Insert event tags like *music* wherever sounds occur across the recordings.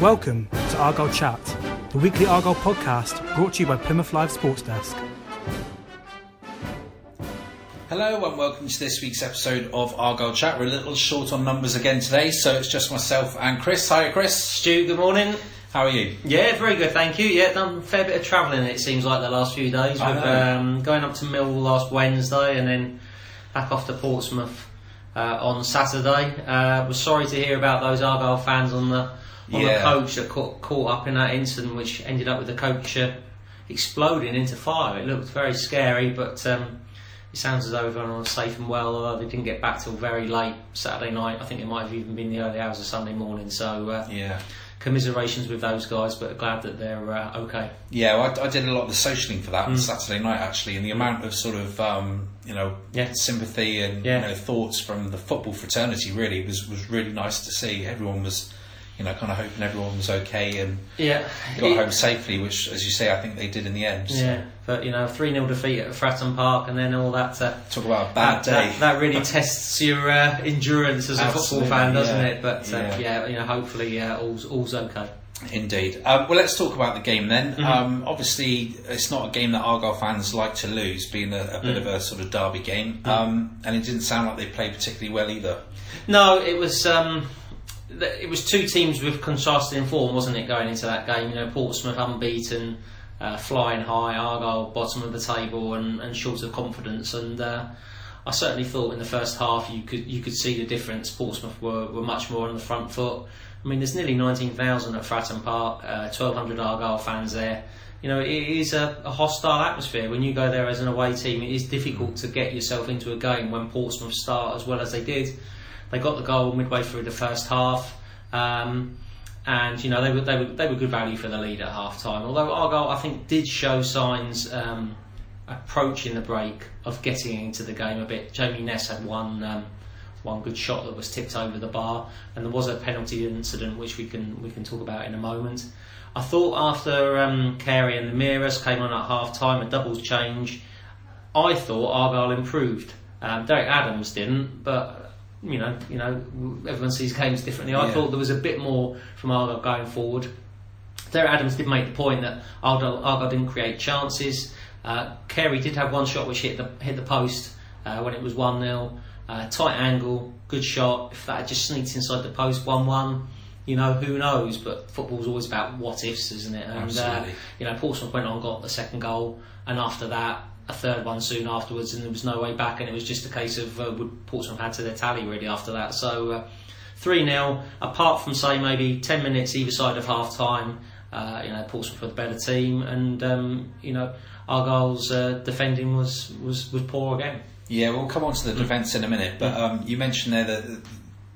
Welcome to Argyle Chat, the weekly Argyle podcast brought to you by Plymouth Live Sports Desk. Hello and welcome to this week's episode of Argyle Chat. We're a little short on numbers again today, so it's just myself and Chris. Hi, Chris. Stu, good morning. How are you? Yeah, very good, thank you. Yeah, done a fair bit of travelling. It seems like the last few days. I With um, going up to Mill last Wednesday and then back off to Portsmouth uh, on Saturday. Uh, was sorry to hear about those Argyle fans on the on Yeah. the coach that caught, caught up in that incident, which ended up with the coach uh, exploding into fire. It looked very scary, but. Um, it sounds as though everyone was safe and well, although they didn't get back till very late Saturday night. I think it might have even been the early hours of Sunday morning. So, uh, Yeah. commiserations with those guys, but glad that they're uh, okay. Yeah, well, I, I did a lot of the socialing for that on Saturday night actually, and the amount of sort of um, you know Yeah. sympathy and Yeah. you know thoughts from the football fraternity really was was really nice to see. Everyone was you know kind of hoping everyone was okay and Yeah, got home safely, which as you say I think they did in the end. So, Yeah, but you know, three 0 defeat at Fratton Park, and then all that. Uh, Talk about a bad that, day. that, that really tests your uh, endurance as a Absolutely, football fan, doesn't yeah. it? But uh, Yeah. yeah. you know, hopefully, uh, all's all's okay. Indeed. Um, well, let's talk about the game then. Mm-hmm. Um, obviously, it's not a game that Argyle fans like to lose, being a, a Mm. bit of a sort of derby game. Um, and it didn't sound like they played particularly well either. No, it was um, it was two teams with contrasting form, wasn't it? Going into that game, you know, Portsmouth unbeaten, uh, flying high, Argyle bottom of the table, and, and short of confidence. And uh, I certainly thought in the first half you could you could see the difference. Portsmouth were, were much more on the front foot. I mean, there's nearly 19,000 at Fratton Park, uh, 1,200 Argyle fans there. You know, it is a, a hostile atmosphere. When you go there as an away team, it is difficult to get yourself into a game when Portsmouth start as well as they did. They got the goal midway through the first half, um, and you know they were, they were they were good value for the lead at half time. Although Argyle, I think, did show signs um, approaching the break of getting into the game a bit. Jamie Ness had one um, one good shot that was tipped over the bar, and there was a penalty incident which we can we can talk about in a moment. I thought after um, Carey and Lameiras came on at half time, a doubles change. I thought Argyle improved. Um, Derek Adams didn't, but you know, you know, everyone sees games differently. I Yeah. thought there was a bit more from Argyle going forward. Derek Adams did make the point that Argyle, Argyle didn't create chances. Uh, Carey did have one shot which hit the hit the post uh, when it was one 0 uh, Tight angle, good shot. If that had just sneaked inside the post, one one. You know who knows, but football's always about what ifs, isn't it? And uh, you know, Portsmouth went on, got the second goal, and after that, a third one soon afterwards, and there was no way back, and it was just a case of uh, would Portsmouth had to their tally really after that. So uh, three 0 Apart from say maybe ten minutes either side of half time, uh, you know, Portsmouth were the better team, and um, you know, Argyle's uh, defending was, was was poor again. Yeah, we'll come on to the Mm. defence in a minute, but um, you mentioned there that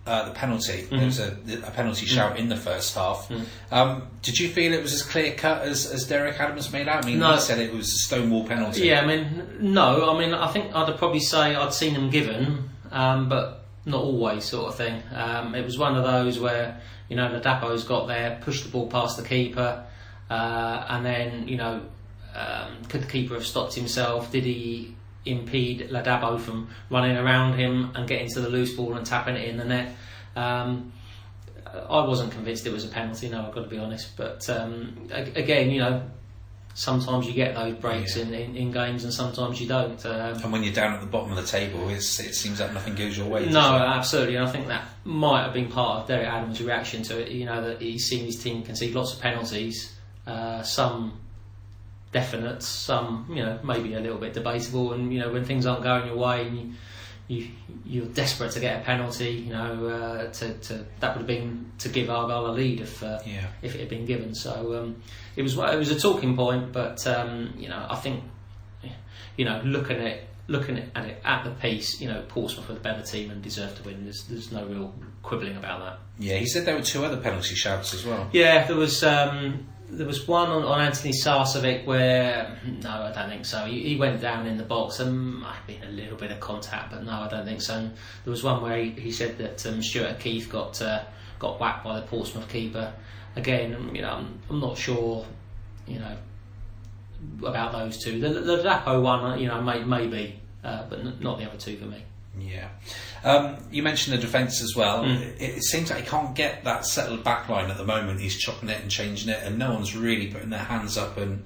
uh, the penalty. Mm-hmm. There was a, a penalty shout in the first half. Mm. Um, did you feel it was as clear cut as, as Derek Adams made out? I mean, No. he said it was a stonewall penalty. Yeah, I mean, no, I mean, I think I'd probably say I'd seen them given, um, but not always, sort of thing. Um, it was one of those where you know Ladapo's got there, pushed the ball past the keeper, uh, and then you know, um, could the keeper have stopped himself? Did he impede Ladapo from running around him and getting to the loose ball and tapping it in the net? Um, I wasn't convinced it was a penalty. No, I've got to be honest. But um, again, you know, sometimes you get those breaks Yeah. in, in, in games and sometimes you don't. Um, And when you're down at the bottom of the table, it's, it seems like nothing goes your way. no, absolutely. And I think that might have been part of Derek Adams' reaction to it. You know, that he's seen his team concede lots of penalties, uh, some definite, some, you know, maybe a little bit debatable. And, you know, when things aren't going your way and you, you, you're desperate to get a penalty, you know, uh, to, to, that would have been to give Argyle a lead if, uh, Yeah. if it had been given. So um, it was it was a talking point, but um, you know I think you know looking at looking at it at the piece, you know, Portsmouth are the better team and deserved to win. There's, there's no real quibbling about that. Yeah, he said there were two other penalty shouts as well. Yeah, there was um, there was one on, on Antoni Sarcevic where no, I don't think so. He, he went down in the box and might have been a little bit of contact, but no, I don't think so. And there was one where he, he said that um, Stuart Keith got uh, got whacked by the Portsmouth keeper. Again, you know, I'm, I'm not sure, you know, about those two. The, the Dapo one, you know, may, maybe, uh, but n- not the other two for me. Yeah. Um, you mentioned the defence as well. Mm. It, it seems like he can't get that settled back line at the moment. He's chopping it and changing it, and no one's really putting their hands up and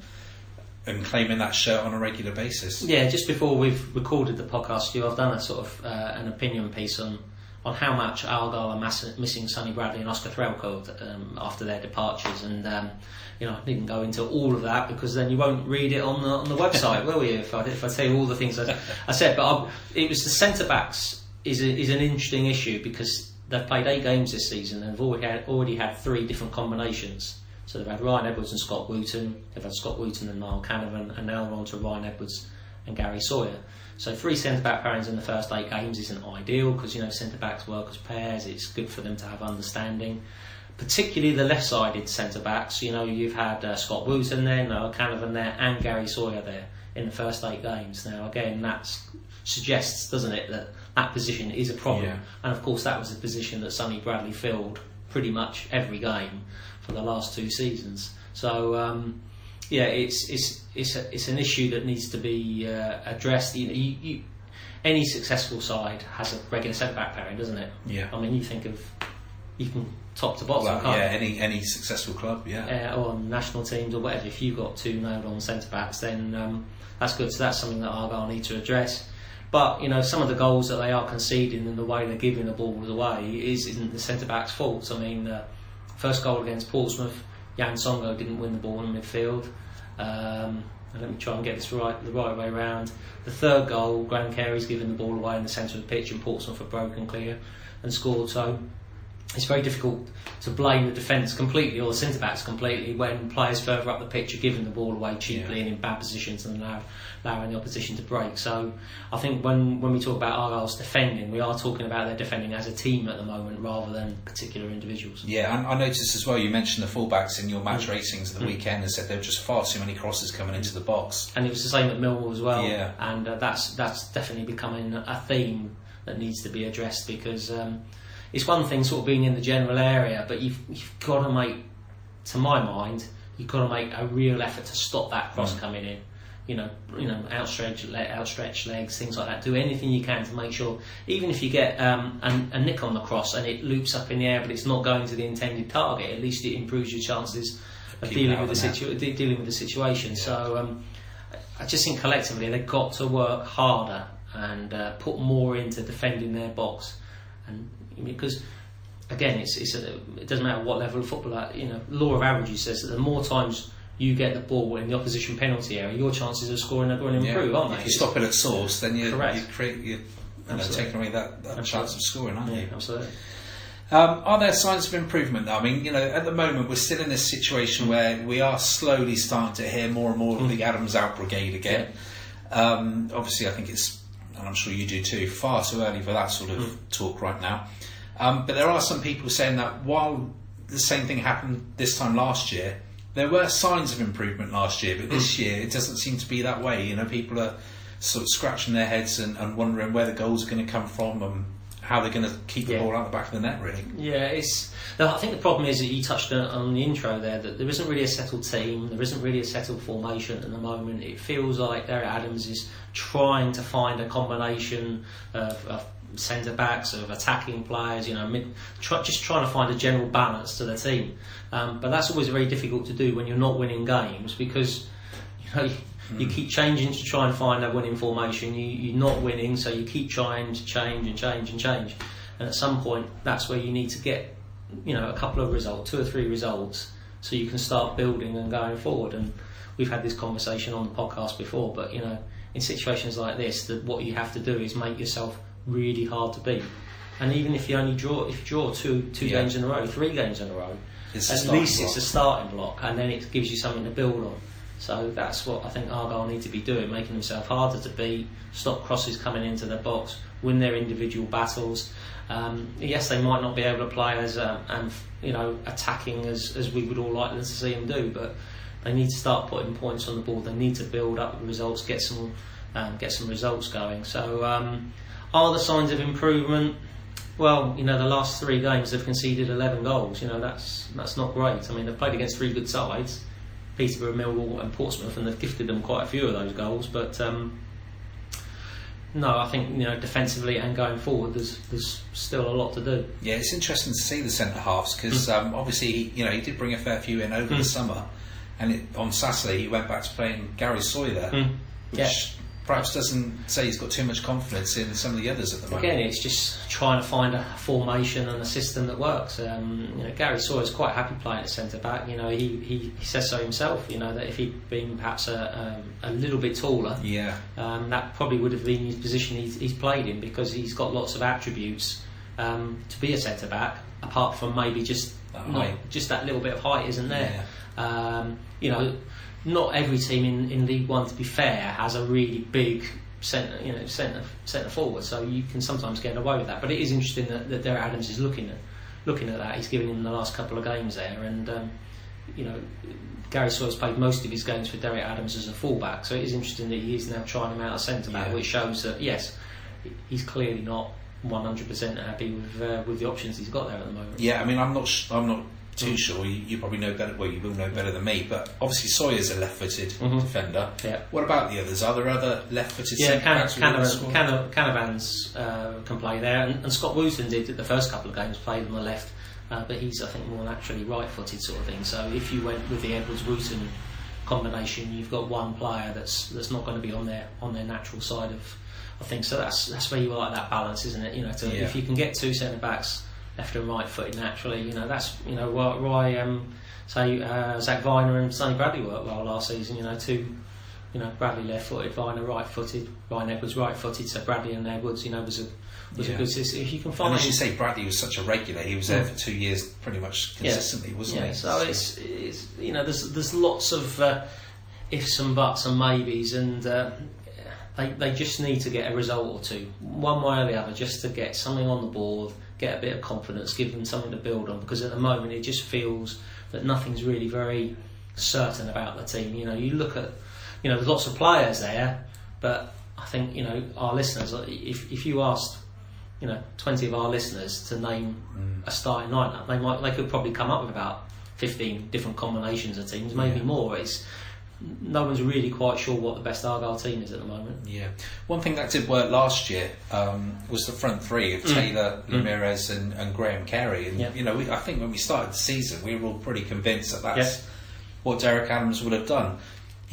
and claiming that shirt on a regular basis. Yeah, just before we've recorded the podcast, Stu, I've done a sort of uh, an opinion piece on on how much Argyle are mass- missing Sonny Bradley and Oscar Threlkeld um, after their departures, and um, you know I didn't go into all of that because then you won't read it on the on the website, will you? If I if I tell you all the things I, I said, but I, it was the centre backs is a, is an interesting issue because they've played eight games this season and have already had, already had three different combinations. So they've had Ryan Edwards and Scott Wootton, they've had Scott Wootton and Niall Canavan, and now they're on to Ryan Edwards and Gary Sawyer. So three centre back pairings in the first eight games isn't ideal because you know centre backs work as pairs. It's good for them to have understanding, particularly the left-sided centre backs. You know you've had uh, Scott Wootton there, Niall Canavan there, and Gary Sawyer there in the first eight games. Now again, that suggests, doesn't it, that that position is a problem. Yeah. And of course, that was a position that Sonny Bradley filled pretty much every game for the last two seasons. So um, yeah, it's it's it's a, it's an issue that needs to be uh, addressed. You, you, you, any successful side has a regular centre back pairing, doesn't it? Yeah. I mean, you think of you can top to bottom, Well, can't yeah, any any successful club, yeah. uh, or national teams or whatever, if you've got two nailed on centre backs, then um, that's good. So that's something that Argyle need to address. But you know, some of the goals that they are conceding and the way they're giving the ball away is isn't the centre backs' fault. I mean, uh, first goal against Portsmouth, Yann Songo'o didn't win the ball in midfield. Um, let me try and get this right the right way around. The third goal, Graham Carey's given the ball away in the centre of the pitch, and Portsmouth have broken clear and scored. So it's very difficult to blame the defence completely or the centre backs completely when players further up the pitch are giving the ball away cheaply Yeah. and in bad positions and allow, allowing the opposition to break. So I think when, when we talk about Argyle's defending, we are talking about their defending as a team at the moment rather than particular individuals. Yeah, and I noticed as well. You mentioned the fullbacks in your Mm. match ratings of the weekend, and said there were just far too many crosses coming into the box. And it was the same at Millwall as well. Yeah. And uh, that's that's definitely becoming a theme that needs to be addressed because um, it's one thing sort of being in the general area, but you've, you've got to make, to my mind, you've got to make a real effort to stop that cross Mm. coming in. You know, you know, outstretched, le- outstretched legs, things like that. Do anything you can to make sure, even if you get um, a, a nick on the cross and it loops up in the air, but it's not going to the intended target, at least it improves your chances of Keeping dealing with the situ- de- dealing with the situation. So. Um, I just think collectively they've got to work harder and uh, put more into defending their box, and because again, it's, it's a, it doesn't matter what level of footballer. You know, law of averages says that the more times you get the ball in the opposition penalty area, your chances of scoring are going to improve, yeah. aren't they? If you stop it at source, then you you create you. You know, taking away that, that chance of scoring, aren't yeah, you? absolutely. Um, are there signs of improvement? though? I mean, you know, at the moment we're still in this situation where we are slowly starting to hear more and more of the Adams Out Brigade again. Um, obviously, I think it's, and I'm sure you do too, far too early for that sort of talk right now. Um, but there are some people saying that while the same thing happened this time last year, there were signs of improvement last year, but this year it doesn't seem to be that way. You know, people are sort of scratching their heads and, and wondering where the goals are going to come from and how they're going to keep the Yeah. ball out the back of the net, really. Yeah, it's. I think the problem is that you touched on, the intro there that there isn't really a settled team, there isn't really a settled formation at the moment. It feels like Derek Adams is trying to find a combination of, of centre backs, of attacking players, you know, mid, try, just trying to find a general balance to the team. Um, but that's always very difficult to do when you're not winning games because you know. You keep changing to try and find that winning formation. You, you're not winning, so you keep trying to change and change and change. And at some point, that's where you need to get, you know, a couple of results, two or three results, so you can start building and going forward. And we've had this conversation on the podcast before, but you know, in situations like this, that what you have to do is make yourself really hard to beat. And even if you only draw, if you draw two two Yeah. games in a row, three games in a row, It's at least it's a starting block, and then it gives you something to build on. So that's what I think Argyle need to be doing, making themselves harder to beat, stop crosses coming into the box, win their individual battles. Um, yes, they might not be able to play as um, and you know attacking as, as we would all like them to see them do, but they need to start putting points on the board. They need to build up the results, get some um, get some results going. So, um, are the signs of improvement? Well, you know, the last three games they've conceded 11 goals. You know, that's that's not great. I mean, they've played against three good sides, Peterborough, Millwall, and Portsmouth, and they've gifted them quite a few of those goals. But um, no, I think you know defensively and going forward, there's there's still a lot to do. Yeah, it's interesting to see the centre halves because Mm. um, obviously you know he did bring a fair few in over the summer, and it, on Saturday he went back to playing Gary Sawyer, Mm. which Yeah. Perhaps doesn't say he's got too much confidence in some of the others at the moment. Again, it's just trying to find a formation and a system that works. Um, you know, Gary Sawyer's quite happy playing at centre back. You know, he, he, he says so himself. You know that if he'd been perhaps a, um, a little bit taller, Yeah, um, that probably would have been his position he's, he's played in because he's got lots of attributes um, to be a centre back. Apart from maybe just That not, just that little bit of height isn't there. Um, you know, not every team in, in League One, to be fair, has a really big centre, you know, centre centre forward. So you can sometimes get away with that. But it is interesting that, that Derek Adams is looking at looking at that. He's given him the last couple of games there, and um, you know, Gary Sawyer's played most of his games for Derek Adams as a fullback. So it is interesting that he is now trying him out as centre back, Yeah. which shows that yes, he's clearly not 100% happy with uh, with the options he's got there at the moment. yeah. I mean, I'm not. I'm not Mm. too sure. You, you probably know better. Well, you will know better than me. But obviously Sawyer's a left-footed Mhm. defender. Yeah. What about the others? Are there other left-footed Yeah, centre Can- backs within the Canavan, squad? Canavans uh, can play there, and, and Scott Wootton did the first couple of games, played on the left, uh, but he's I think more naturally right-footed sort of thing. So if you went with the Edwards Wootton combination, you've got one player that's that's not going to be on their on their natural side of of things. So that's that's where you are like that balance, isn't it? You know, to, Yeah. if you can get two centre backs left and right footed naturally, you know that's you know why, why um, say uh, Zak Vyner and Sonny Bradley worked well last season. You know, two you know, Bradley left-footed, Vyner right-footed, Ryan Edwards right-footed. So Bradley and Edwards, you know, was a was Yeah. a good system. If you can find, And as you say, Bradley was such a regular. He was there for two years, pretty much Yeah. consistently, wasn't yeah, he? so it's, it's you know, there's there's lots of uh, ifs and buts and maybes, and uh, they they just need to get a result or two, one way or the other, just to get something on the board, get a bit of confidence, give them something to build on. Because at the moment, it just feels that nothing's really very certain about the team. You know, you look at, you know, there's lots of players there, but I think you know our listeners. If if you asked, you know, 20 of our listeners to name mm. a starting lineup, they might they could probably come up with about 15 different combinations of teams, maybe Yeah. more. It's no one's really quite sure what the best Argyle team is at the moment. Yeah. One thing that did work last year um, was the front three of Taylor, Lameiras, and, and Graham Carey. And Mm. Yeah. you know, we, I think when we started the season, we were all pretty convinced that that's Yeah. what Derek Adams would have done.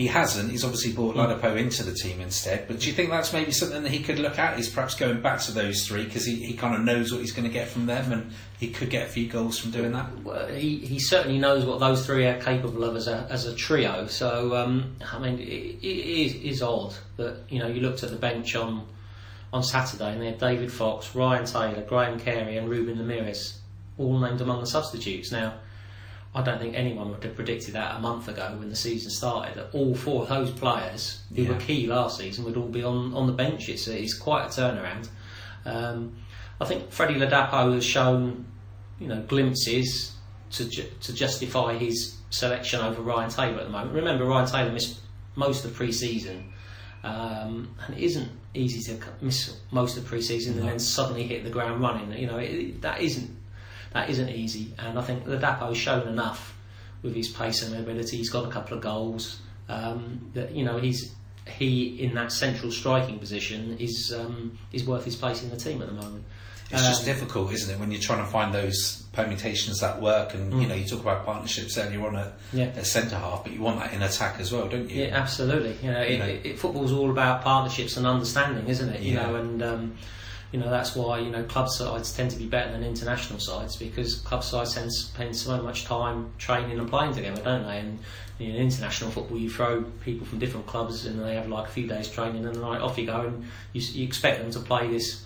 He hasn't. He's obviously brought Mm. Ladapo into the team instead. But do you think that's maybe something that he could look at? Is perhaps going back to those three because he, he kind of knows what he's going to get from them, and he could get a few goals from doing that. Well, he, he certainly knows what those three are capable of as a, as a trio. So um, I mean, it, it is, is odd that you know you looked at the bench on on Saturday and they had David Fox, Ryan Taylor, Graham Carey, and Ruben Lameiras all named among the substitutes. Now, I don't think anyone would have predicted that a month ago when the season started that all four of those players who were key last season would all be on, on the bench. It's, it's quite a turnaround. Um, I think Freddie Ladapo has shown you know glimpses to ju- to justify his selection over Ryan Taylor at the moment. Remember, Ryan Taylor missed most of pre-season, um, and it isn't easy to miss most of pre-season and then suddenly hit the ground running. You know, it, that isn't that isn't easy. And I think Ladapo's shown enough with his pace and ability. He's got a couple of goals um, that you know he's he in that central striking position is um, is worth his place in the team at the moment. It's just Um, difficult, isn't it, when you're trying to find those permutations that work? And you know, you talk about partnerships earlier on at, Yeah. at centre half, but you want that in attack as well, don't you? Yeah, absolutely. You know, You it, know. It, it, football's all about partnerships and understanding, isn't it? You Yeah. know, and um, you know that's why you know club sides tend to be better than international sides because club sides tend to spend so much time training and playing together, don't they? And in international football, you throw people from different clubs and they have like a few days training and then right off you go, and you, you expect them to play this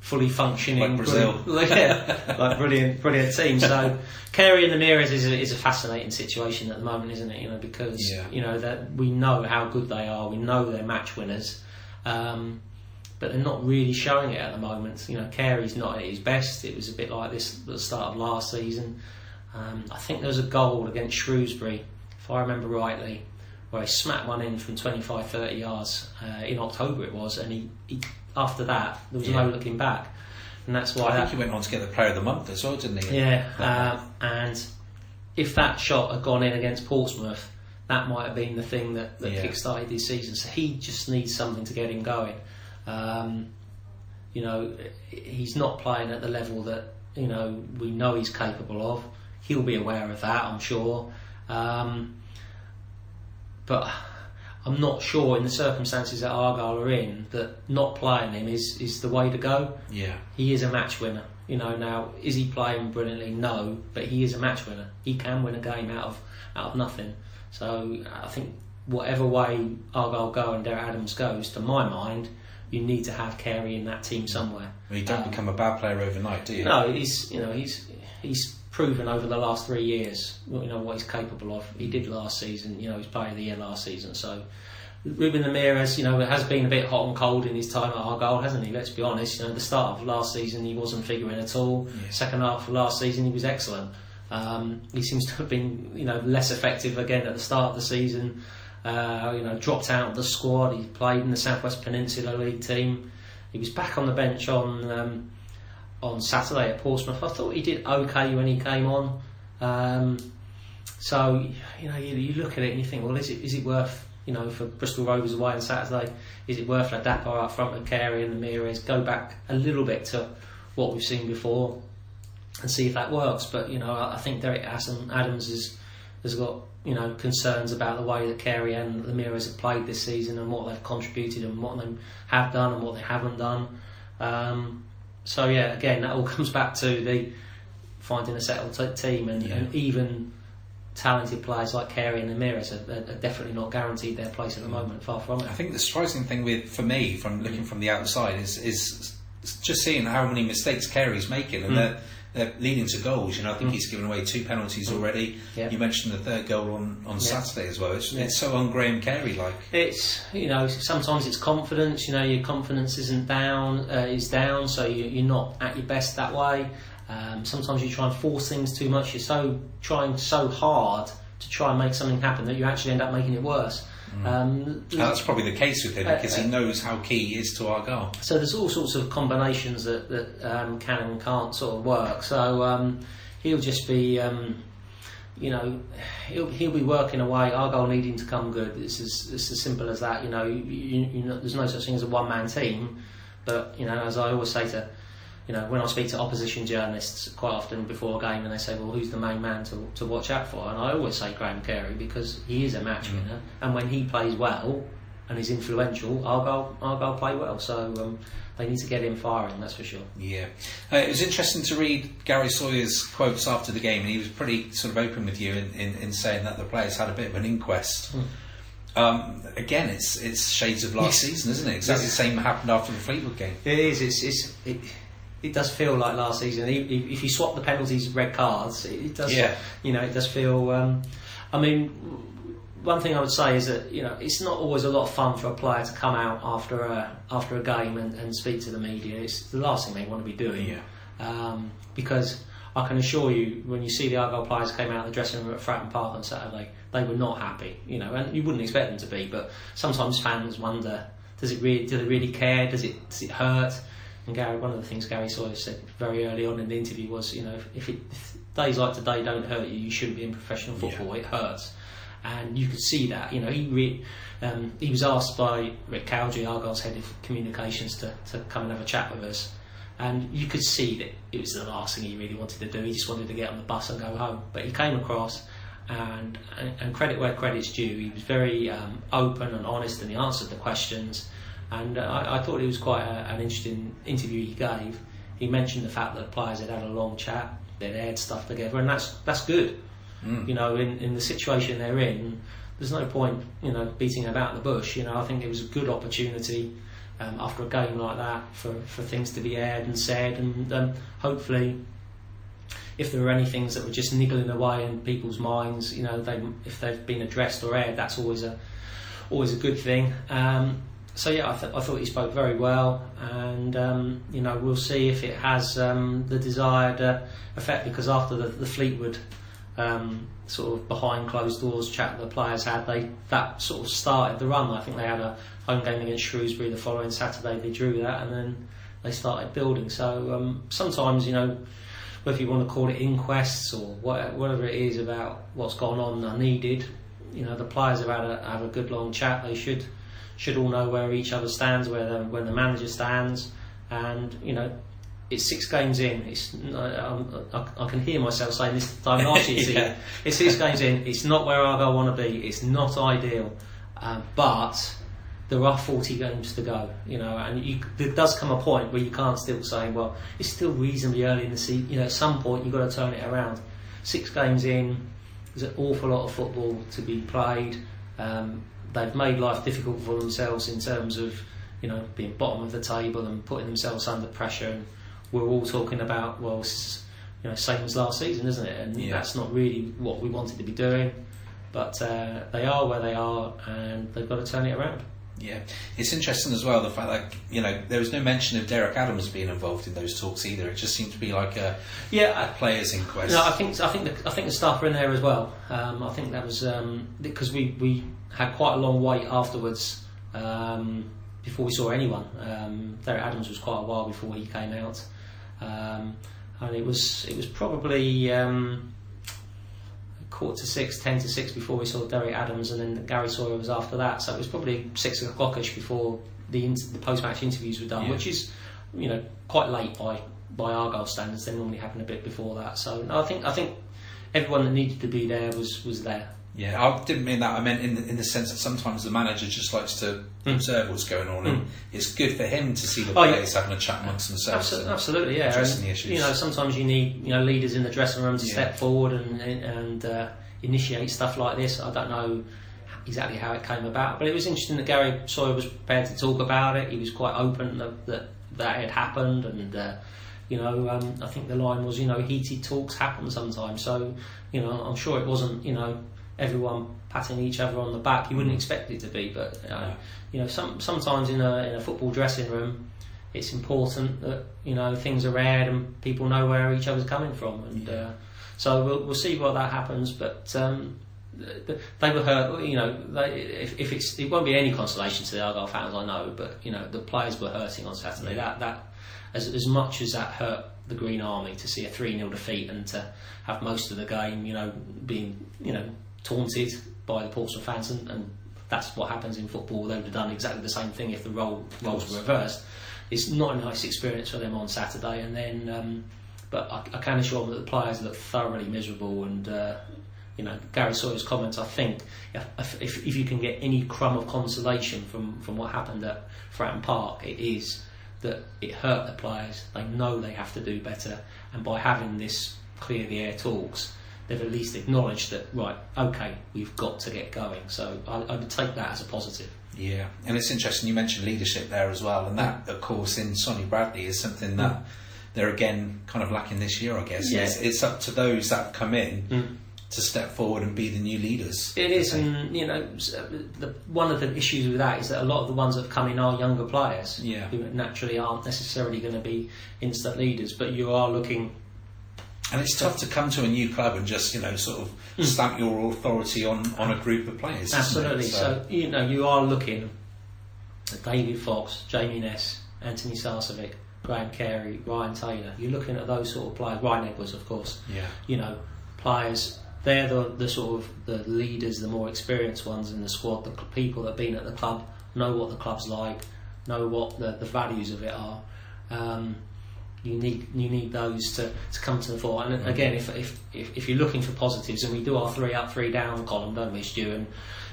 fully functioning, Like Brazil. brilliant- *laughs* yeah, like brilliant, brilliant team. So Carey and the Lameiras is a, is a fascinating situation at the moment, isn't it? You know, because Yeah. you know that we know how good they are, we know they're match winners, um, but they're not really showing it at the moment. You know, Carey's not at his best. It was a bit like this at the start of last season. Um, I think there was a goal against Shrewsbury, if I remember rightly, where he smacked one in from 25, 30 yards uh, in October it was, and he, he after that there was Yeah. no looking back, and that's why I that think he went on to get the Player of the Month as well, didn't he? yeah, um, and if that shot had gone in against Portsmouth, that might have been the thing that, that Yeah. kick-started his season. So he just needs something to get him going. Um, you know, he's not playing at the level that you know we know he's capable of. He'll be aware of that, I'm sure. Um, but I'm not sure in the circumstances that Argyle are in that not playing him is, is the way to go Yeah. he is a match winner. You know, now is he playing brilliantly? No, but he is a match winner. He can win a game out of out of nothing. So I think whatever way Argyle go and Derek Adams goes, to my mind, you need to have Carey in that team somewhere. Well, you don't Um, become a bad player overnight, do you? No, he's you know he's he's proven over the last three years you know what he's capable of. He did last season. You know, he's player of the year last season. So. Ruben Lameiras, you know, has been a bit hot and cold in his time at Argyle, hasn't he? Let's be honest. You know, the start of last season he wasn't figuring at all. Yeah. Second half of last season he was excellent. Um, he seems to have been, you know, less effective again at the start of the season. Uh, you know, dropped out of the squad. He played in the Southwest Peninsula League team. He was back on the bench on um, on Saturday at Portsmouth. I thought he did okay when he came on. Um, so you know, you, you look at it and you think, well, is it is it worth you know for Bristol Rovers away on Saturday? Is it worth Ladapo up front with Carey and Lameiras? Go back a little bit to what we've seen before and see if that works. But you know, I, I think Derek Adams is, has got you know concerns about the way that Carey and Lameiras have played this season and what they've contributed and what they have done and what they haven't done. Um, so yeah, again, that all *laughs* comes back to the finding a settled t- team and, Yeah. and even talented players like Carey and Lameiras are, are definitely not guaranteed their place at the moment. Far from it. I think the surprising thing with for me, from looking from the outside, is is just seeing how many mistakes Carey's making, and Mm. they're, they're leading to goals. You know, I think he's given away two penalties already. Yeah. You mentioned the third goal on, on Yeah. Saturday as well. It's, Yeah. it's so on Graham Carey like. It's you know sometimes it's confidence. You know your confidence isn't down, uh, is down, so you, you're not at your best that way. Um, sometimes you try and force things too much. You're so trying so hard to try and make something happen that you actually end up making it worse. Um, And that's probably the case with him Uh, because he uh, knows how key he is to Argyle. so there's all sorts of combinations that, that um, can and can't sort of work. So um, he'll just be, um, you know, he'll, he'll be working away. Argyle needing to come good. It's as, it's as simple as that. You know, you, you, you know, there's no such thing as a one man team. But you know, as I always say to, you know, when I speak to opposition journalists quite often before a game, and they say, "Well, who's the main man to, to watch out for?" And I always say Graham Carey because he is a match winner, and when he plays well and is influential, Argyle Argyle play well. So um, they need to get him firing. That's for sure. Yeah, uh, it was interesting to read Gary Sawyer's quotes after the game, and he was pretty sort of open with you in, in, in saying that the players had a bit of an inquest. Um, again, it's it's shades of last Yes. *laughs* season, isn't it? Exactly the same happened after the Fleetwood game. It is. It's. it's it, it does feel like last season. If if you swap the penalties, red cards, it, it does. Yeah. You know, it does feel. Um, I mean, one thing I would say is that you know it's not always a lot of fun for a player to come out after a after a game and, and speak to the media. It's the last thing they want to be doing. Yeah. Um, because I can assure you, when you see the Argyle players came out of the dressing room at Fratton Park on Saturday, they were not happy. You know, and you wouldn't expect them to be. But sometimes fans wonder: Does it really? Do they really care? Does it? Does it hurt? And Gary, one of the things Gary Sawyer said very early on in the interview was, you know, if, it, if days like today don't hurt you, you shouldn't be in professional football. It hurts, and you could see that. You know, he re, um, he was asked by Rick Cowdery, Argyle's head of communications, to, to come and have a chat with us, and you could see that it was the last thing he really wanted to do. He just wanted to get on the bus and go home. But he came across, and and, and credit where credit's due. He was very um, open and honest, and he answered the questions. And I, I thought it was quite a, an interesting interview he gave. He mentioned the fact that players had had a long chat, they'd aired stuff together, and that's that's good. You know, in, in the situation they're in, there's no point, you know, beating about the bush. You know, I think it was a good opportunity. um, after a game like that for, for things to be aired and said, and um, hopefully, if there were any things that were just niggling away in people's minds, you know, they, if they've been addressed or aired, that's always a always a good thing. Um, so yeah, I, th- I, thought he spoke very well, and um, you know we'll see if it has um, the desired uh, effect. Because after the, the Fleetwood um, sort of behind closed doors chat the players had, they that sort of started the run. I think they had a home game against Shrewsbury the following Saturday. They drew that, and then they started building. So um, sometimes you know whether you want to call it inquests or whatever it is about what's gone on are needed. You know the players have had a, have a good long chat. They should should all know where each other stands, where the, where the manager stands, and you know it's six games in. It's I, I, I can hear myself saying this time *laughs* last year. yeah. It's six games in. It's not where I want to be. It's not ideal, um, but there are 40 games to go. You know, and you, there does come a point where you can't still say, well, it's still reasonably early in the season. You know, at some point you've got to turn it around. Six games in, there's an awful lot of football to be played. Um, they've made life difficult for themselves in terms of you know being bottom of the table and putting themselves under pressure. And we're all talking about well, it's, you know, same as last season, isn't it? And yeah. that's not really what we wanted to be doing. But uh, they are where they are, and they've got to turn it around. Yeah, it's interesting as well the fact that you know there was no mention of Derek Adams being involved in those talks either. It just seemed to be like a yeah a players' inquest. No, I think I think the, I think the staff were in there as well. Um, I think that was um, because we, we had quite a long wait afterwards um, before we saw anyone. Um, Derek Adams was quite a while before he came out, um, and it was it was probably um, quarter to six, ten to six before we saw Derek Adams, and then Gary Sawyer was after that. So it was probably six o'clockish before the the post match interviews were done, yeah. which is you know quite late by by Argyle standards. They normally happen a bit before that. So no, I think I think everyone that needed to be there was was there. Yeah, I didn't mean that. I meant in the, in the sense that sometimes the manager just likes to mm. observe what's going on, and mm. it's good for him to see the oh, players yeah. having a chat amongst themselves. Absolutely, absolutely yeah. Addressing and, the issues. You know, sometimes you need you know leaders in the dressing room to yeah. step forward and and uh, initiate stuff like this. I don't know exactly how it came about, but it was interesting that Gary Sawyer was prepared to talk about it. He was quite open that that, that had happened, and uh, you know, um, I think the line was, you know, heated talks happen sometimes. So, you know, I'm sure it wasn't, you know everyone patting each other on the back. You wouldn't mm. expect it to be, but uh, you know, some, sometimes in a in a football dressing room, it's important that you know things are aired and people know where each other's coming from, and yeah. uh, so we'll, we'll see what that happens. But um, they were hurt. You know, they, if, if it's it won't be any consolation to the Argyle fans, I know, but you know the players were hurting on Saturday. Yeah. That that as as much as that hurt the Green Army to see a three 0 defeat and to have most of the game, you know, being you know taunted by the Portsmouth fans, and, and that's what happens in football. They would have done exactly the same thing if the role, roles were reversed. It's not a nice experience for them on Saturday, and then, um, but I, I, can assure them that the players look thoroughly miserable. And uh, you know, Gary Sawyer's comments. I think if, if, if you can get any crumb of consolation from from what happened at Fratton Park, it is that it hurt the players. They know they have to do better, and by having this clear the air talks, they've at least acknowledged that right, okay, we've got to get going. So I, I would take that as a positive. Yeah, and it's interesting you mentioned leadership there as well, and that, of course, in Sonny Bradley is something that mm. they're again kind of lacking this year, I guess. Yeah. It's, it's up to those that have come in. Mm. To step forward and be the new leaders. It is, and you know, the, one of the issues with that is that a lot of the ones that have come in are younger players, yeah. who naturally aren't necessarily going to be instant leaders. But you are looking and it's tough to come to a new club and just, you know, sort of mm. stamp your authority on, on a group of players. Absolutely. So, so, you know, you are looking at David Fox, Jamie Ness, Antoni Sarcevic, Graham Carey, Ryan Taylor. You're looking at those sort of players. Ryan Edwards, of course. Yeah. You know, players. They're the, the sort of the leaders, the more experienced ones in the squad. The people that have been at the club know what the club's like, know what the, the values of it are. Um, you need you need those to, to come to the fore. And again, if, if, if, if you're looking for positives, and we do our three up, three down column, don't we, Stu? And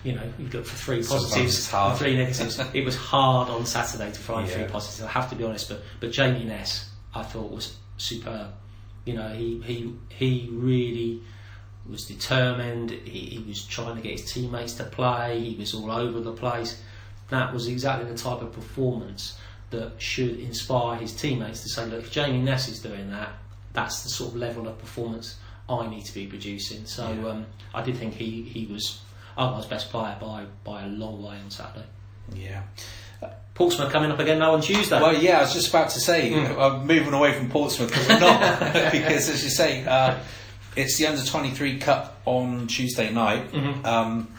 you know, you look for three positives and three negatives. *laughs* it was hard on Saturday to find yeah. three positives. I have to be honest, but but Jamie Ness, I thought was superb. You know, he he he really was determined. He, he was trying to get his teammates to play. He was all over the place. that was exactly the type of performance that should inspire his teammates to say, look, if Jamie Ness is doing that, that's the sort of level of performance I need to be producing. So Yeah. um, I did think he, he was Argyle's best player by, by a long way on Saturday. Yeah. Portsmouth coming up again now on Tuesday. Well, yeah, I was just about to say, I'm moving away from Portsmouth, but we're not. *laughs* because, as you say, uh, it's the Under 23 Cup on Tuesday night um,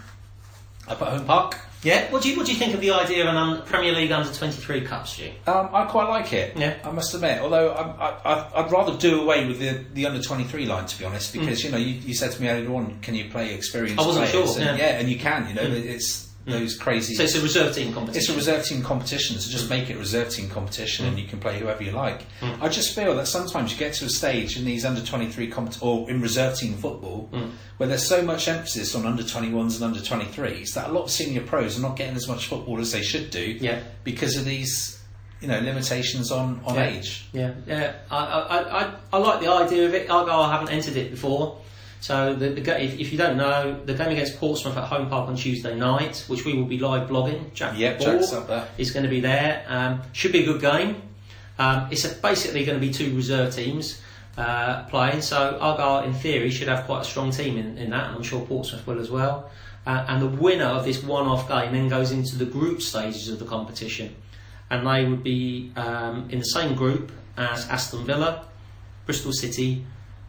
up at Home Park. Yeah, what do you what do you think of the idea of an un- Premier League under twenty three cup, Stu? Um, I quite like it. Yeah. I must admit. Although I, I, I'd rather do away with the, the under twenty three line, to be honest, because you know you, you said to me earlier on, can you play experienced Mm. I wasn't players? sure, And, yeah. and you can. You know, it's those crazy. So it's a reserve team competition. It's a reserve team competition, so just make it a reserve team competition and hmm. you can play whoever you like. Hmm. I just feel that sometimes you get to a stage in these under 23 compet- or in reserve team football hmm. where there's so much emphasis on under 21s and under 23s that a lot of senior pros are not getting as much football as they should do Yeah. because of these you know limitations on, on Yeah. age. Yeah, yeah. I, I, I, I like the idea of it. I haven't entered it before. So the, the, if, if you don't know, the game against Portsmouth at Home Park on Tuesday night, which we will be live blogging, Jack Yep, Ball Jack's up there. is going to be there. Um, should be a good game. Um, it's a, basically going to be two reserve teams uh, playing. So Argyle, in theory, should have quite a strong team in, in that, and I'm sure Portsmouth will as well. Uh, and the winner of this one-off game then goes into the group stages of the competition, and they would be um, in the same group as Aston Villa, Bristol City,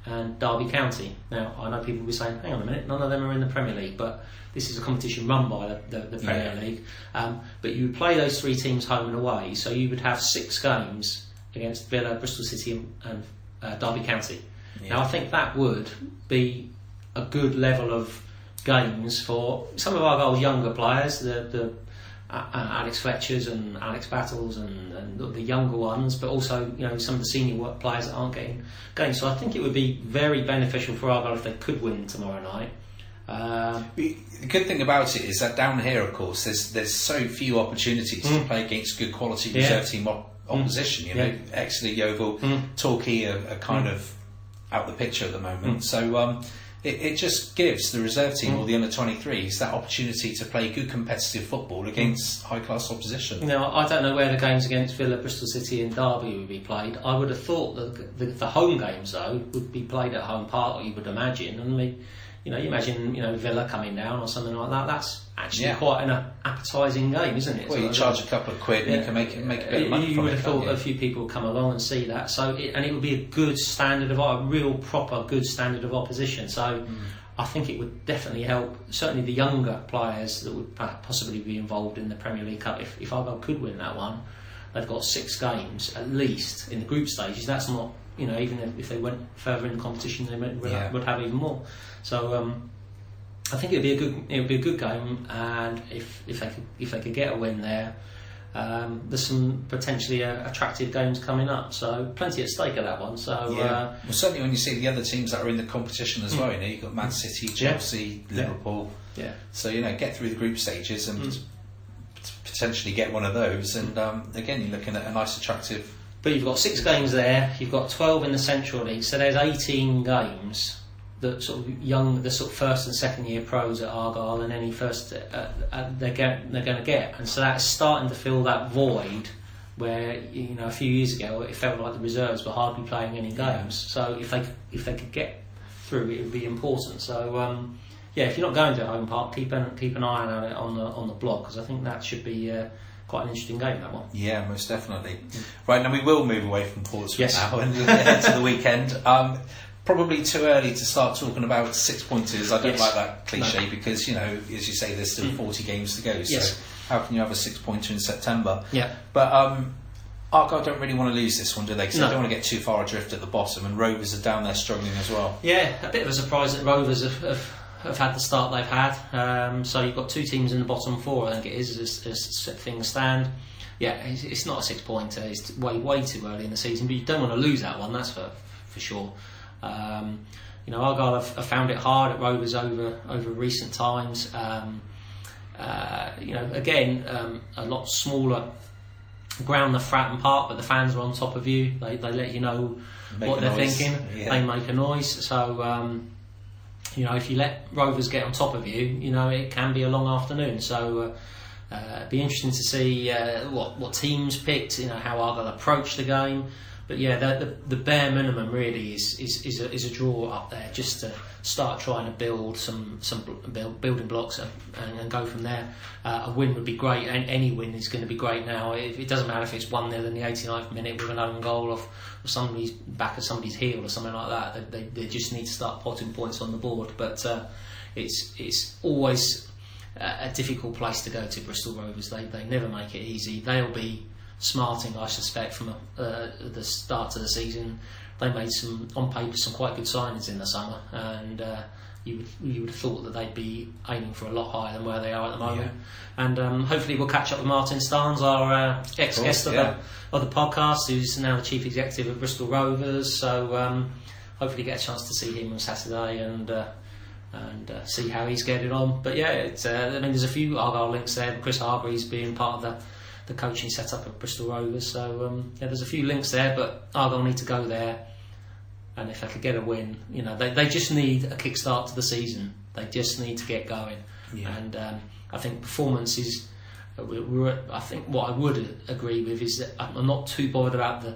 and Derby County. Now, I know people will be saying, hang on a minute, none of them are in the Premier League, but this is a competition run by the, the, the Premier Yeah. League. Um, but you play those three teams home and away, so you would have six games against Villa, Bristol City, and, and uh, Derby County. Now, I think that would be a good level of games for some of Argyle's younger players, the, the Alex Fletchers and Alex Battles and, and the- younger ones, but also you know some of the senior work players that aren't getting games. So I think it would be very beneficial for Argyle if they could win tomorrow night. Um, The good thing about it is that down here, of course, there's there's so few opportunities to play against good quality Mm. Yeah. Mm. reserve team op- opposition. You know, Yeah. Exeter, Yeovil, Torquay are, are kind Mm. of out the picture at the moment. So um, it, it just gives the reserve team Mm. or the under 23s that opportunity to play good competitive football against high class opposition. Now, I don't know where the games against Villa, Bristol City, and Derby would be played. I would have thought that the, the home games, though, would be played at home park. You would imagine, and we, you know, you imagine, you know, Villa coming down or something like that. That's actually Yeah. quite an uh, appetising game, isn't it? Well, So you charge don't- a couple of quid and you can make make a bit uh, of money you from would it. have thought you? a few people would come along and see that. So, it, and it would be a good standard of a real proper good standard of opposition. So, Mm. I think it would definitely help. Certainly, the younger players that would possibly be involved in the Premier League Cup. If if Argyle could win that one, they've got six games at least in the group stages. That's not you know even if, if they went further in the competition, they would, would, Yeah. would have even more. So. Um, I think it'd be a good it would be a good game, and if if they could if they could get a win there, um, there's some potentially uh, attractive games coming up. So plenty at stake at that one. So Yeah. uh, well, certainly when you see the other teams that are in the competition as well, you know, you've got Man City, Chelsea, Liverpool. yeah, So you know, get through the group stages and Mm. p- potentially get one of those. And um, again, you're looking at a nice, attractive. But you've got six games there. You've got twelve in the Central League. So there's eighteen games that sort of young, the sort of first and second year pros at Argyle, and any first uh, uh, they're get, they're going to get, and so that's starting to fill that void where you know a few years ago it felt like the reserves were hardly playing any games. So if they if they could get through, it would be important. So um, yeah, if you're not going to Home Park, keep an keep an eye on it on the on the blog because I think that should be uh, quite an interesting game. That one. Yeah, most definitely. Right now, we will move away from Portsmouth Yes. now and head to the weekend. Um, probably too early to start talking about six pointers. I don't Yes. like that cliche because you know, as you say, there's still 40 games to go. So Yes. how can you have a six pointer in September? Yeah. But um, Argyle don't really want to lose this one, do they? Because No. they don't want to get too far adrift at the bottom, and Rovers are down there struggling as well. Yeah, a bit of a surprise that Rovers have, have, have had the start they've had. Um, so you've got two teams in the bottom four, I think it is, as, as things stand. Yeah, it's, it's not a six pointer. It's way way too early in the season, but you don't want to lose that one. That's for for sure. Um, you know, Argyle have, have found it hard at Rovers over over recent times. Um, uh, you know, again, um, a lot smaller ground than Fratton Park, but the fans are on top of you. They, they let you know Make what they're noise. thinking. Yeah. They make a noise. So, um, you know, if you let Rovers get on top of you, you know, it can be a long afternoon. So, Uh, it'd be interesting to see uh, what what teams picked. You know how Argyle approach the game. But yeah, the, the, the bare minimum really is is, is, a, is a draw up there just to start trying to build some some build, building blocks and, and, go from there. Uh, a win would be great, and any win is going to be great now. It, it doesn't matter if it's one 0 in the 89th minute with an own goal of, of somebody's back of somebody's heel or something like that. They, they, they just need to start potting points on the board. But uh, it's it's always a difficult place to go to Bristol Rovers. They they never make it easy. They'll be smarting, I suspect, from uh, the start of the season. They made some, on paper, some quite good signings in the summer, and uh, you would you would have thought that they'd be aiming for a lot higher than where they are at the moment. Yeah. And um, hopefully, we'll catch up with Martin Starnes, our uh, ex guest of, yeah. the, of the podcast, who's now the chief executive of Bristol Rovers. So um, hopefully, get a chance to see him on Saturday and. Uh, and uh, see how he's getting on. But yeah, it's, uh, I mean, there's a few Argyle links there. Chris Hargreaves being part of the the coaching setup at Bristol Rovers. So um, yeah, there's a few links there, but Argyle need to go there. And if they could get a win, you know, they, they just need a kickstart to the season. They just need to get going. Yeah. And um, I think performance is. Uh, I think what I would agree with is that I'm not too bothered about the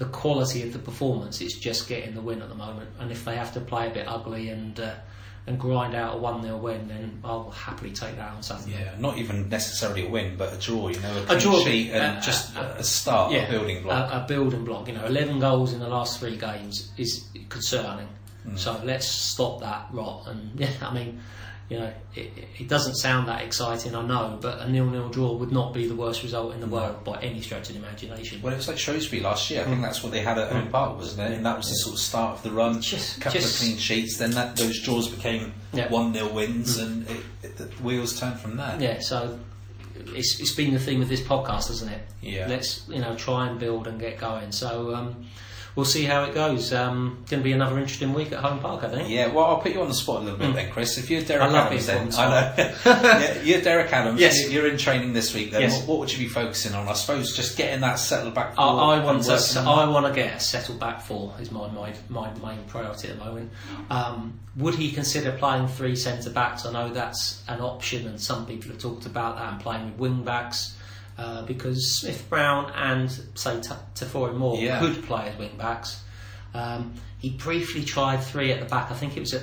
the quality of the performance. It's just getting the win at the moment. And if they have to play a bit ugly and uh, and grind out a 1 0 win, then I'll happily take that on Saturday. Yeah, not even necessarily a win, but a draw, you know, a, a draw sheet and uh, just uh, a start, yeah, a building block. A, a, building block, you know, 11 goals in the last three games is concerning. Mm. So let's stop that rot. And *laughs* yeah, I mean, you know, it, it, doesn't sound that exciting, I know, but a nil-nil draw would not be the worst result in the world by any stretch of the imagination. Well, it was like Shrewsbury last year. I think mm. that's what they had at home mm. park, wasn't it? And that was the sort of start of the run. Just a couple just, of clean sheets. Then that those draws became one 0 wins, mm. and it, the wheels turned from there. Yeah. So it's, it's been the theme of this podcast, hasn't it? Yeah. Let's you know try and build and get going. So. Um, we'll see how it goes. Um, going to be another interesting week at home park, I think. Yeah, well, I'll put you on the spot a little bit mm. then, Chris. If you're Derek I love Adams, then I know *laughs* yeah, you're Derek Adams. yes. you're in training this week. Then yes. what, what, would you be focusing on? I suppose just getting that settled back. I, I want to. I want to get a settled back four. Is my my, my main priority at the moment. Um, would he consider playing three centre backs? I know that's an option, and some people have talked about that and playing with wing backs. Uh, because Smith Brown and say Tafari Moore yeah. could play as wing backs. Um, he briefly tried three at the back. I think it was at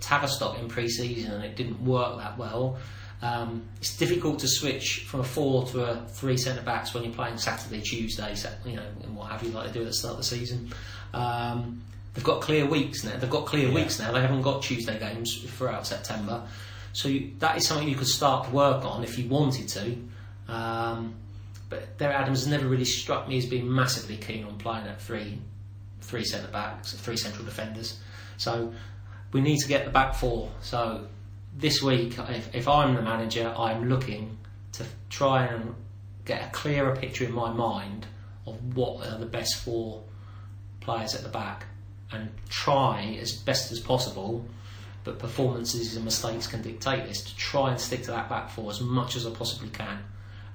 Tavistock in pre-season, and it didn't work that well. Um, it's difficult to switch from a four to a three centre backs when you're playing Saturday, Tuesday, you know, and what have you, like they do at the start of the season. Um, they've got clear weeks now. They've got clear yeah. weeks now. They haven't got Tuesday games throughout September, so you, that is something you could start to work on if you wanted to. Um, but Derek Adams has never really struck me as being massively keen on playing at three three centre backs, three central defenders. So we need to get the back four. So this week, if, if I'm the manager, I'm looking to try and get a clearer picture in my mind of what are the best four players at the back and try as best as possible. But performances and mistakes can dictate this to try and stick to that back four as much as I possibly can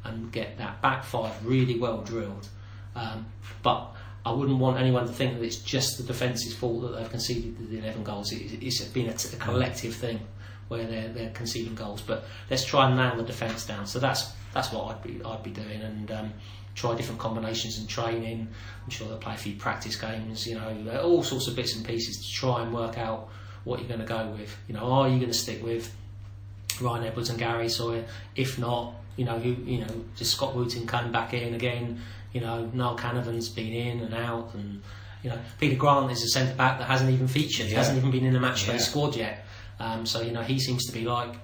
and get that back five really well drilled. Um, but I wouldn't want anyone to think that it's just the defence's fault that they've conceded the 11 goals. It's been a, a collective thing where they're, they're conceding goals. But let's try and nail the defence down. So that's that's what I'd be I'd be doing and um, try different combinations and training. I'm sure they'll play a few practice games. You know, all sorts of bits and pieces to try and work out what you're going to go with. You know, are you going to stick with Ryan Edwards and Gary Sawyer? If not, you know, you you know, just Scott Wootton coming back in again you know, Niall Canavan's been in and out, and you know, Peter Grant is a centre back that hasn't even featured, yeah. hasn't even been in a match day yeah. squad yet. Um, so you know, he seems to be like,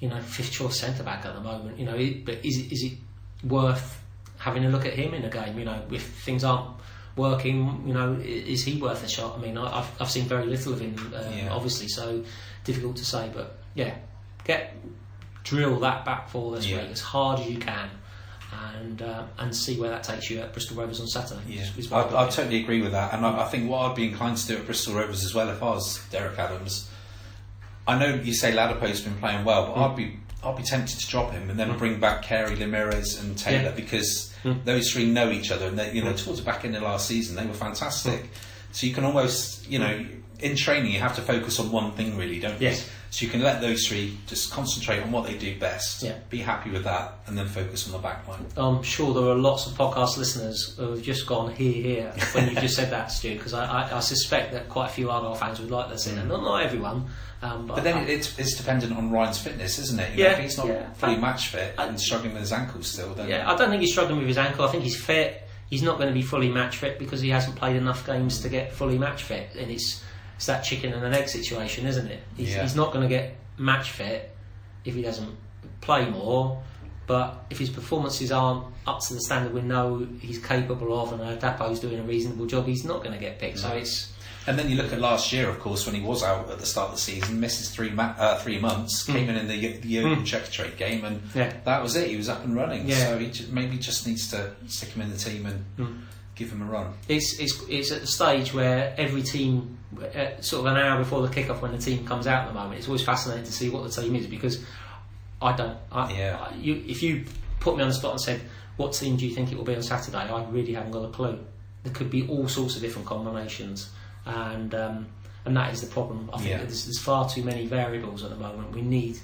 you know, fifth choice centre back at the moment. You know, but is is it worth having a look at him in a game? You know, if things aren't working, you know, is he worth a shot? I mean, I've I've seen very little of him, um, yeah. obviously, so difficult to say. But yeah, get drill that back for this week as hard as you can and uh, and see where that takes you at Bristol Rovers on Saturday. Yeah, I, I, totally agree with that, and I, I, think what I'd be inclined to do at Bristol Rovers as well if I was Derek Adams. I know you say Ladapo's been playing well, but mm. I'd be I'd be tempted to drop him and then mm. bring back Carey, Lameiras, and Taylor yeah. because mm. those three know each other, and they, you know mm. towards the back end of last season they were fantastic So you can almost, you know, in training you have to focus on one thing really, don't you? Yes. So you can let those three just concentrate on what they do best. Yeah. Be happy with that, and then focus on the back line. I'm sure there are lots of podcast listeners who have just gone here, here when you just said that, Stu, because I, I, I suspect that quite a few Argyle fans would like that saying that. Not, not everyone. Um, but But then I- it's, it's dependent on Ryan's fitness, isn't it? You know, Yeah, if he's not yeah. fully match fit and struggling with his ankle still, then Yeah, I don't think he's struggling with his ankle. I think he's fit. He's not going to be fully match fit because he hasn't played enough games to get fully match fit. And it's it's that chicken and an egg situation, isn't it? He's, Yeah. he's not going to get match fit if he doesn't play more. But if his performances aren't up to the standard we know he's capable of, and Ladapo's doing a reasonable job, he's not going to get picked. So mm. it's And then you look at last year, of course, when he was out at the start of the season, misses three ma- uh, three months, mm. came in in the, the Yeovil mm. Checkatrade game, and. Yeah. that was it. He was up and running. Yeah. So he ju- maybe just needs to stick him in the team and give him a run. it's, it's, it's at the stage where every team, uh, sort of an hour before the kickoff when the team comes out at the moment, it's always fascinating to see what the team is because I don't. I, Yeah. I- you, if you put me on the spot and said, what team do you think it will be on Saturday? I really haven't got a clue. There could be all sorts of different combinations, and um, and that is the problem. I think Yeah. that there's, there's far too many variables at the moment. We need,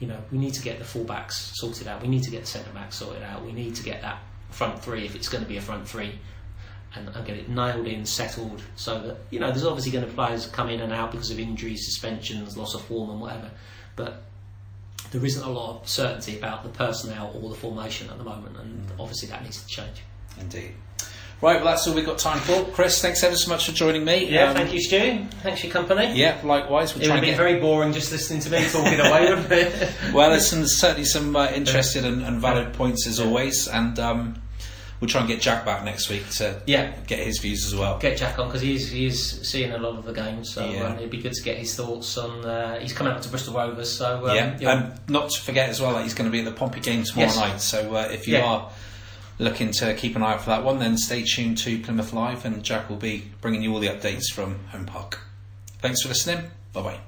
you know, we need to get the fullbacks sorted out. We need to get the centre backs sorted out. We need to get that front three if it's going to be a front three and, and get it nailed in, settled, so that you know there's obviously going to players come in and out because of injuries, suspensions, loss of form, and whatever. But there isn't a lot of certainty about the personnel or the formation at the moment, and obviously that needs to change. Indeed. Right, well, that's all we've got time for. Chris, thanks ever so much for joining me. Yeah, Um, thank you, Stu. Thanks for your company. Yeah, likewise. We'll It would try have and been get very boring just listening to me talking away, wouldn't it? *laughs* Well, there's some, certainly some uh, interested and, and valid points as always, and um, we'll try and get Jack back next week to Yeah. get his views as well. Get Jack on because he is, he is seeing a lot of the games, so Yeah. um, it'd be good to get his thoughts on. Uh, he's coming up to Bristol Rovers, so um, yeah, and not to forget as well that he's going to be at the Pompey game tomorrow Yes. night. So uh, if you Yeah. are looking to keep an eye out for that one, then stay tuned to Plymouth Live, and Jack will be bringing you all the updates from Home Park. Thanks for listening. Bye bye.